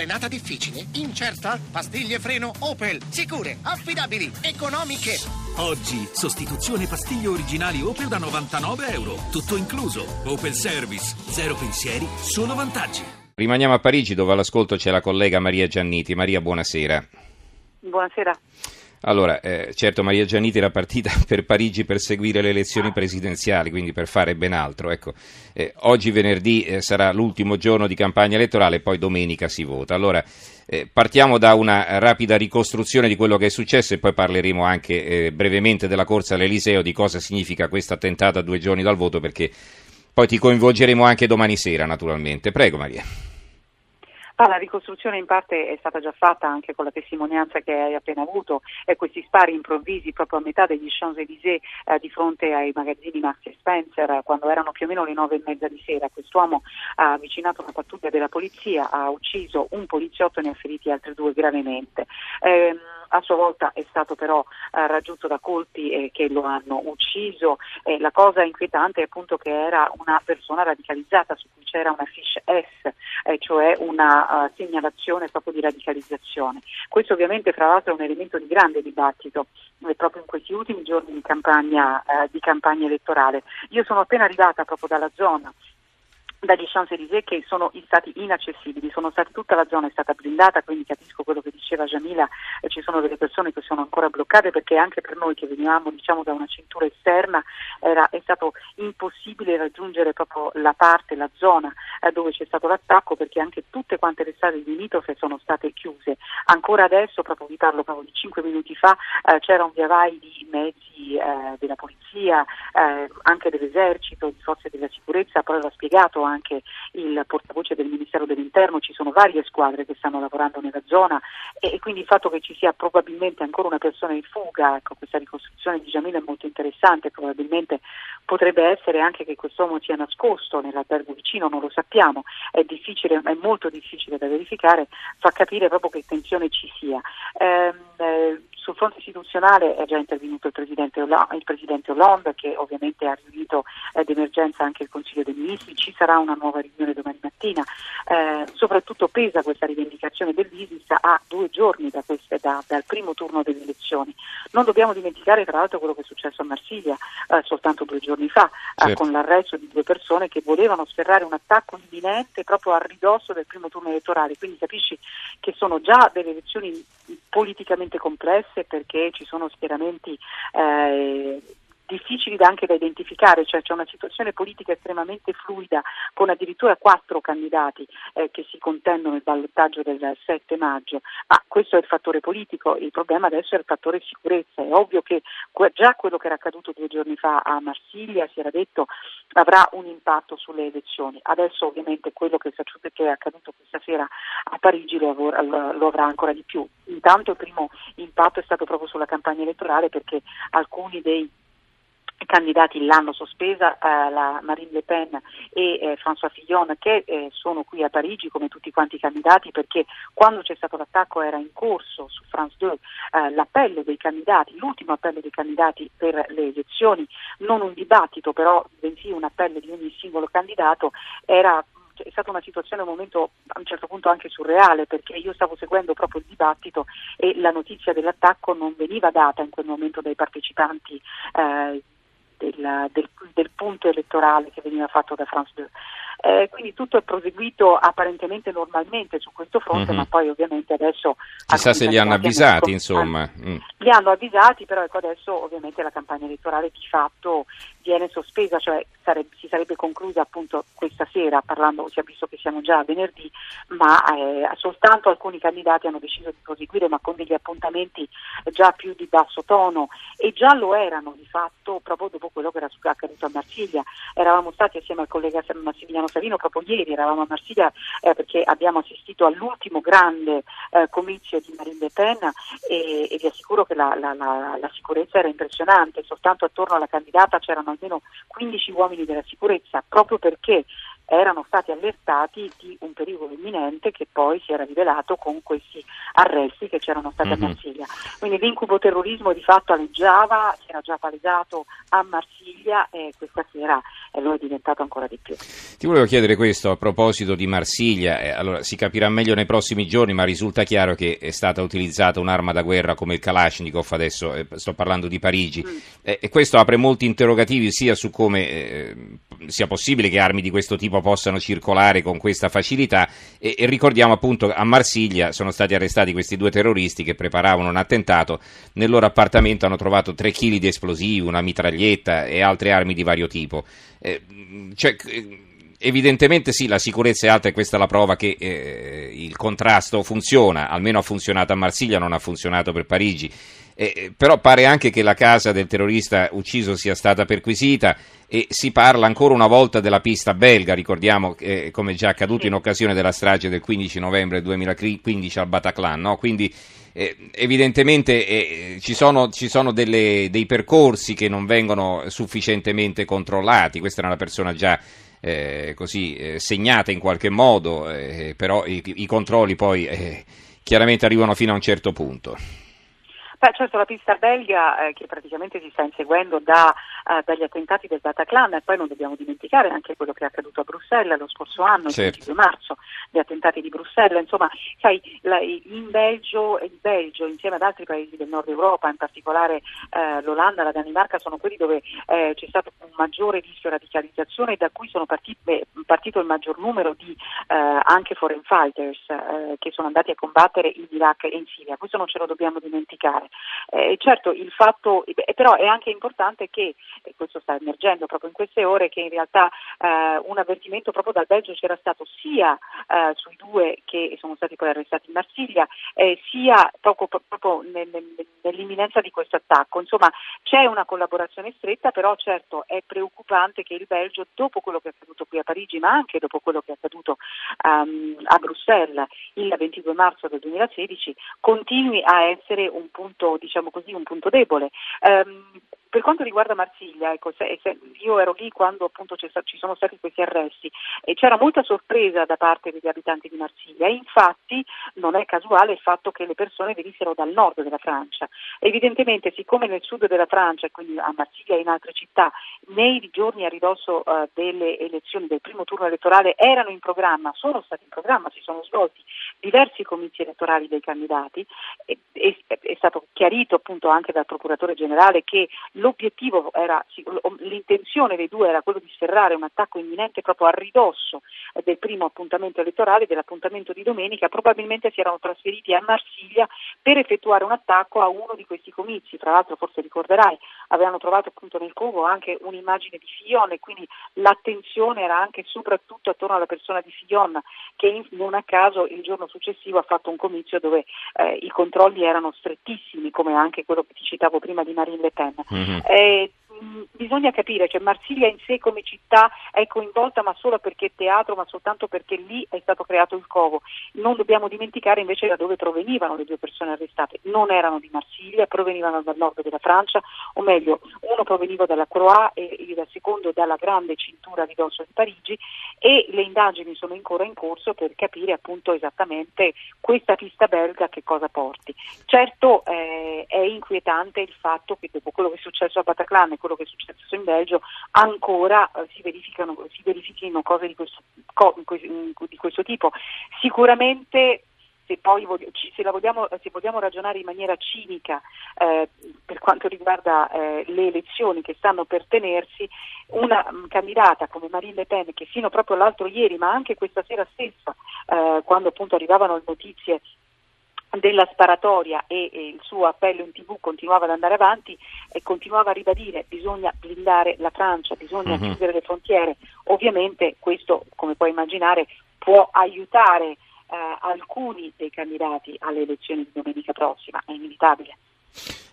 Frenata difficile? Incerta? Pastiglie freno Opel. Sicure, affidabili, economiche. Oggi, sostituzione pastiglie originali Opel da 99 euro. Tutto incluso. Opel Service. Zero pensieri, solo vantaggi. Rimaniamo a Parigi dove all'ascolto c'è la collega Maria Gianniti. Maria, buonasera. Buonasera. Allora, eh, certo Maria Gianniti era partita per Parigi per seguire le elezioni presidenziali, quindi per fare ben altro. Ecco, eh, oggi venerdì eh, sarà l'ultimo giorno di campagna elettorale, poi domenica si vota. Allora, eh, partiamo da una rapida ricostruzione di quello che è successo e poi parleremo anche eh, brevemente della corsa all'Eliseo, di cosa significa questa attentata a due giorni dal voto, perché poi ti coinvolgeremo anche domani sera, naturalmente. Prego Maria. Ah, la ricostruzione in parte è stata già fatta anche con la testimonianza che hai appena avuto e questi spari improvvisi proprio a metà degli Champs-Élysées eh, di fronte ai magazzini Marks Spencer quando erano più o meno le nove e mezza di sera. Quest'uomo ha avvicinato una pattuglia della polizia, ha ucciso un poliziotto e ne ha feriti altri due gravemente. Eh, a sua volta è stato però eh, raggiunto da colpi eh, che lo hanno ucciso. Eh, la cosa inquietante è appunto che era una persona radicalizzata su cui c'era una fish S, eh, cioè una uh, segnalazione proprio di radicalizzazione. Questo ovviamente fra l'altro è un elemento di grande dibattito eh, proprio in questi ultimi giorni di campagna, di campagna elettorale. Io sono appena arrivata proprio dalla zona dagli Champs-Élysées che sono stati inaccessibili, sono stati, tutta la zona è stata blindata, quindi capisco quello che diceva Jamila, eh, ci sono delle persone che sono ancora bloccate perché anche per noi che venivamo diciamo, da una cintura esterna era, è stato impossibile raggiungere proprio la parte, la zona eh, dove c'è stato l'attacco perché anche tutte quante le strade limitrofe sono state chiuse. Ancora adesso, proprio vi parlo proprio di 5 minuti fa, eh, c'era un via vai di mezzi eh, della polizia, eh, anche dell'esercito, di forze della sicurezza, poi l'ha spiegato anche il portavoce del Ministero dell'Interno, ci sono varie squadre che stanno lavorando nella zona e, e quindi il fatto che ci sia probabilmente ancora una persona in fuga, ecco, questa ricostruzione di Giamila è molto interessante, probabilmente potrebbe essere anche che quest'uomo sia nascosto nell'albergo vicino, non lo sappiamo, è, difficile, è molto difficile da verificare, fa capire proprio che tensione ci sia. Ehm, eh, sul fronte istituzionale è già intervenuto il Presidente, Hollande, il Presidente Hollande che ovviamente ha riunito eh, d'emergenza anche il Consiglio dei Ministri, ci sarà una nuova riunione domani mattina, eh, soprattutto pesa questa rivendicazione dell'ISIS a due giorni da queste, da, dal primo turno delle elezioni. Non dobbiamo dimenticare tra l'altro quello che è successo a Marsiglia eh, soltanto due giorni fa, certo. con l'arresto di due persone che volevano sferrare un attacco imminente proprio a ridosso del primo turno elettorale, quindi capisci che sono già delle elezioni politicamente complesse perché ci sono schieramenti eh, difficili da anche da identificare, cioè c'è una situazione politica estremamente fluida con addirittura quattro candidati eh, che si contendono il ballottaggio del 7 maggio, ma questo è il fattore politico, il problema adesso è il fattore sicurezza, è ovvio che già quello che era accaduto due giorni fa a Marsiglia si era detto avrà un impatto sulle elezioni, adesso ovviamente quello che è accaduto questa sera a Parigi lo, avrà ancora di più. Intanto il primo impatto è stato proprio sulla campagna elettorale perché alcuni dei candidati l'hanno sospesa, eh, la Marine Le Pen e eh, François Fillon che eh, sono qui a Parigi come tutti quanti i candidati perché quando c'è stato l'attacco era in corso su France 2 eh, l'appello dei candidati, l'ultimo appello dei candidati per le elezioni, non un dibattito però bensì un appello di ogni singolo candidato, era è stata una situazione, un momento a un certo punto anche surreale perché io stavo seguendo proprio il dibattito e la notizia dell'attacco non veniva data in quel momento dai partecipanti eh, del, del, del, punto elettorale che veniva fatto da France 2. Eh, quindi tutto è proseguito apparentemente normalmente su questo fronte, mm-hmm. ma poi ovviamente adesso... Chissà se li hanno avvisati, insomma. Mm. Li hanno avvisati, però ecco adesso ovviamente la campagna elettorale di fatto viene sospesa, cioè sarebbe, si sarebbe conclusa appunto questa sera, parlando, si è visto che siamo già a venerdì, ma eh, soltanto alcuni candidati hanno deciso di proseguire, ma con degli appuntamenti già più di basso tono e già lo erano di fatto proprio dopo quello che era accaduto a Marsiglia. Eravamo stati assieme al collega Massimiliano Savino proprio ieri, eravamo a Marsiglia eh, perché abbiamo assistito all'ultimo grande eh, comizio di Marine Le Pen e, e vi assicuro che la, la, la, la, sicurezza era impressionante, soltanto attorno alla candidata c'erano almeno 15 uomini della sicurezza, proprio perché erano stati allertati di un pericolo imminente che poi si era rivelato con questi arresti che c'erano stati mm-hmm. a mhm. Marsiglia. Quindi l'incubo terrorismo di fatto alleggiava, si era già palesato a Marsiglia e questa sera lo è diventato ancora di più. Ti volevo chiedere questo a proposito di Marsiglia, eh, allora si capirà meglio nei prossimi giorni, ma risulta chiaro che è stata utilizzata un'arma da guerra come il Kalashnikov, adesso eh, sto parlando di Parigi, mm. eh, e questo apre molti interrogativi sia su come eh, sia possibile che armi di questo tipo possano circolare con questa facilità e, e ricordiamo appunto a Marsiglia sono stati arrestati questi due terroristi che preparavano un attentato, nel loro appartamento hanno trovato 3 kg di esplosivi, una mitraglietta e altre armi di vario tipo. Eh, cioè, evidentemente sì, la sicurezza è alta e questa è la prova che eh, il contrasto funziona, almeno ha funzionato a Marsiglia, non ha funzionato per Parigi. Eh, però pare anche che la casa del terrorista ucciso sia stata perquisita e si parla ancora una volta della pista belga, ricordiamo eh, come già accaduto in occasione della strage del 15 novembre 2015 al Bataclan, no? quindi eh, evidentemente eh, ci sono, ci sono delle, dei percorsi che non vengono sufficientemente controllati, questa è una persona già eh, così eh, segnata in qualche modo, eh, però i, i, controlli poi eh, chiaramente arrivano fino a un certo punto. Beh, certo, la pista belga eh, che praticamente si sta inseguendo da, uh, dagli attentati del Bataclan e poi non dobbiamo dimenticare anche quello che è accaduto a Bruxelles lo scorso anno, certo. il 22 marzo, gli attentati di Bruxelles, insomma, sai, la, in Belgio, il Belgio insieme ad altri paesi del nord Europa, in particolare eh, l'Olanda, la Danimarca, sono quelli dove eh, c'è stato un maggiore rischio di radicalizzazione e da cui sono partiti, partito il maggior numero di eh, anche foreign fighters eh, che sono andati a combattere in Iraq e in Siria. Questo non ce lo dobbiamo dimenticare. Eh, certo, il fatto, eh, però è anche importante che, e questo sta emergendo proprio in queste ore, che in realtà eh, un avvertimento proprio dal Belgio c'era stato sia eh, sui due che sono stati poi arrestati in Marsiglia, eh, sia proprio, proprio nel, nel, nell'imminenza di questo attacco. Insomma, c'è una collaborazione stretta, però certo è preoccupante che il Belgio, dopo quello che è accaduto qui a Parigi, ma anche dopo quello che è accaduto um, a Bruxelles il 22 marzo del 2016, continui a essere un punto punto, diciamo così, un punto debole. Um, per quanto riguarda Marsiglia, ecco, se, se io ero lì quando appunto ci sono stati questi arresti e c'era molta sorpresa da parte degli abitanti di Marsiglia infatti non è casuale il fatto che le persone venissero dal nord della Francia. Evidentemente siccome nel sud della Francia, quindi a Marsiglia e in altre città, nei giorni a ridosso uh, delle elezioni del primo turno elettorale erano in programma, sono stati in programma, si sono svolti diversi comizi elettorali dei candidati, e, e, è stato chiarito appunto anche dal procuratore generale che l'obiettivo era, l'intenzione dei due era quello di sferrare un attacco imminente proprio a ridosso del primo appuntamento elettorale, dell'appuntamento di domenica, probabilmente si erano trasferiti a Marsiglia per effettuare un attacco a uno di questi comizi, tra l'altro forse ricorderai, avevano trovato appunto nel covo anche un'immagine di Fillon e quindi l'attenzione era anche soprattutto attorno alla persona di Fillon che non a caso il giorno successivo ha fatto un comizio dove eh, i controlli erano strettissimi come anche quello che ti citavo prima di Marine Le Pen. Mm-hmm. Mm-hmm. Eh, bisogna capire, cioè Marsiglia in sé come città è coinvolta ma solo perché è teatro, ma soltanto perché lì è stato creato il covo. Non dobbiamo dimenticare invece da dove provenivano le due persone arrestate. Non erano di Marsiglia, provenivano dal nord della Francia, o meglio, uno proveniva dalla Croix e il secondo dalla grande cintura di dosso di Parigi e le indagini sono ancora in corso per capire appunto esattamente questa pista belga che cosa porti. Certo eh, è inquietante il fatto che dopo quello che è successo a Bataclan e quello che è successo in Belgio ancora eh, si, si, verifichino cose di questo, co, di questo tipo. Sicuramente se poi se, vogliamo, se vogliamo, ragionare in maniera cinica eh, per quanto riguarda eh, le elezioni che stanno per tenersi, una mh, candidata come Marine Le Pen che fino proprio l'altro ieri, ma anche questa sera stessa, eh, quando appunto arrivavano le notizie della sparatoria e, e, il suo appello in tv continuava ad andare avanti e continuava a ribadire bisogna blindare la Francia, bisogna uh-huh. chiudere le frontiere. Ovviamente questo, come puoi immaginare, può aiutare alcuni dei candidati alle elezioni di domenica prossima, è inevitabile.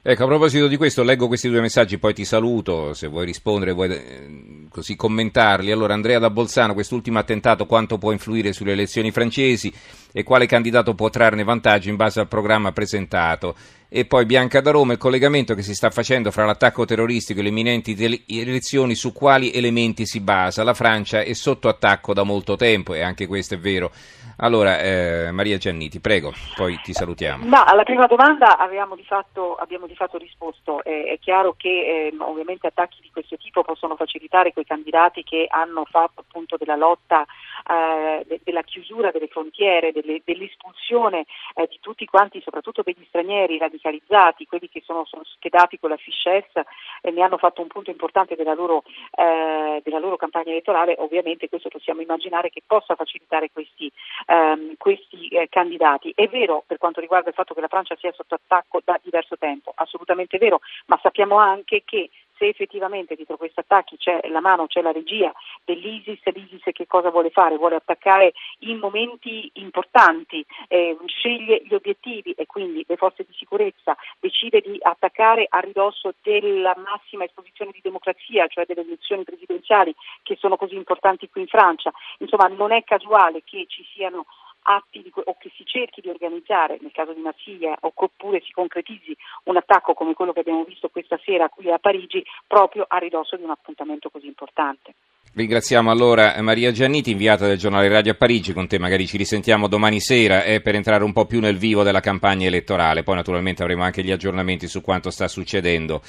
Ecco, a proposito di questo, leggo questi due messaggi, poi ti saluto, se vuoi rispondere, vuoi eh, così commentarli. Allora, Andrea da Bolzano, quest'ultimo attentato quanto può influire sulle elezioni francesi e quale candidato può trarne vantaggio in base al programma presentato? E poi Bianca da Roma, il collegamento che si sta facendo fra l'attacco terroristico e le imminenti elezioni, su quali elementi si basa? La Francia è sotto attacco da molto tempo e anche questo è vero. Allora, eh, Maria Gianniti, prego, poi ti salutiamo. No, alla prima domanda di fatto, abbiamo di fatto risposto. Eh, è chiaro che eh, ovviamente attacchi di questo tipo possono facilitare quei candidati che hanno fatto appunto della lotta, eh, de- della chiusura delle frontiere, delle, dell'espulsione eh, di tutti quanti, soprattutto degli stranieri radicalizzati, quelli che sono, sono schedati con la fiche S e ne hanno fatto un punto importante della loro, eh, della loro campagna elettorale. Ovviamente questo possiamo immaginare che possa facilitare questi ehm, questi eh, candidati. È vero per quanto riguarda il fatto che la Francia sia sotto attacco da diverso tempo, assolutamente vero, ma sappiamo anche che se effettivamente dietro questi attacchi c'è la mano, c'è la regia dell'ISIS, l'ISIS che cosa vuole fare? Vuole attaccare in momenti importanti, eh, sceglie gli obiettivi e quindi le forze di sicurezza decide di attaccare a ridosso della massima esposizione di democrazia, cioè delle elezioni presidenziali che sono così importanti qui in Francia. Insomma, non è casuale che ci siano atti di, o che si cerchi di organizzare, nel caso di Marsiglia, oppure si concretizzi un attacco come quello che abbiamo visto questa sera qui a Parigi, proprio a ridosso di un appuntamento così importante. Ringraziamo allora Maria Gianniti, inviata del giornale Radio a Parigi, con te magari ci risentiamo domani sera eh, per entrare un po' più nel vivo della campagna elettorale, poi naturalmente avremo anche gli aggiornamenti su quanto sta succedendo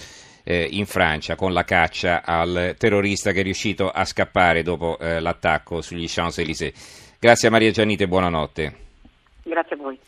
eh, in Francia con la caccia al terrorista che è riuscito a scappare dopo eh, l'attacco sugli Champs-Élysées. Grazie a Maria Giannite e buonanotte. Grazie a voi.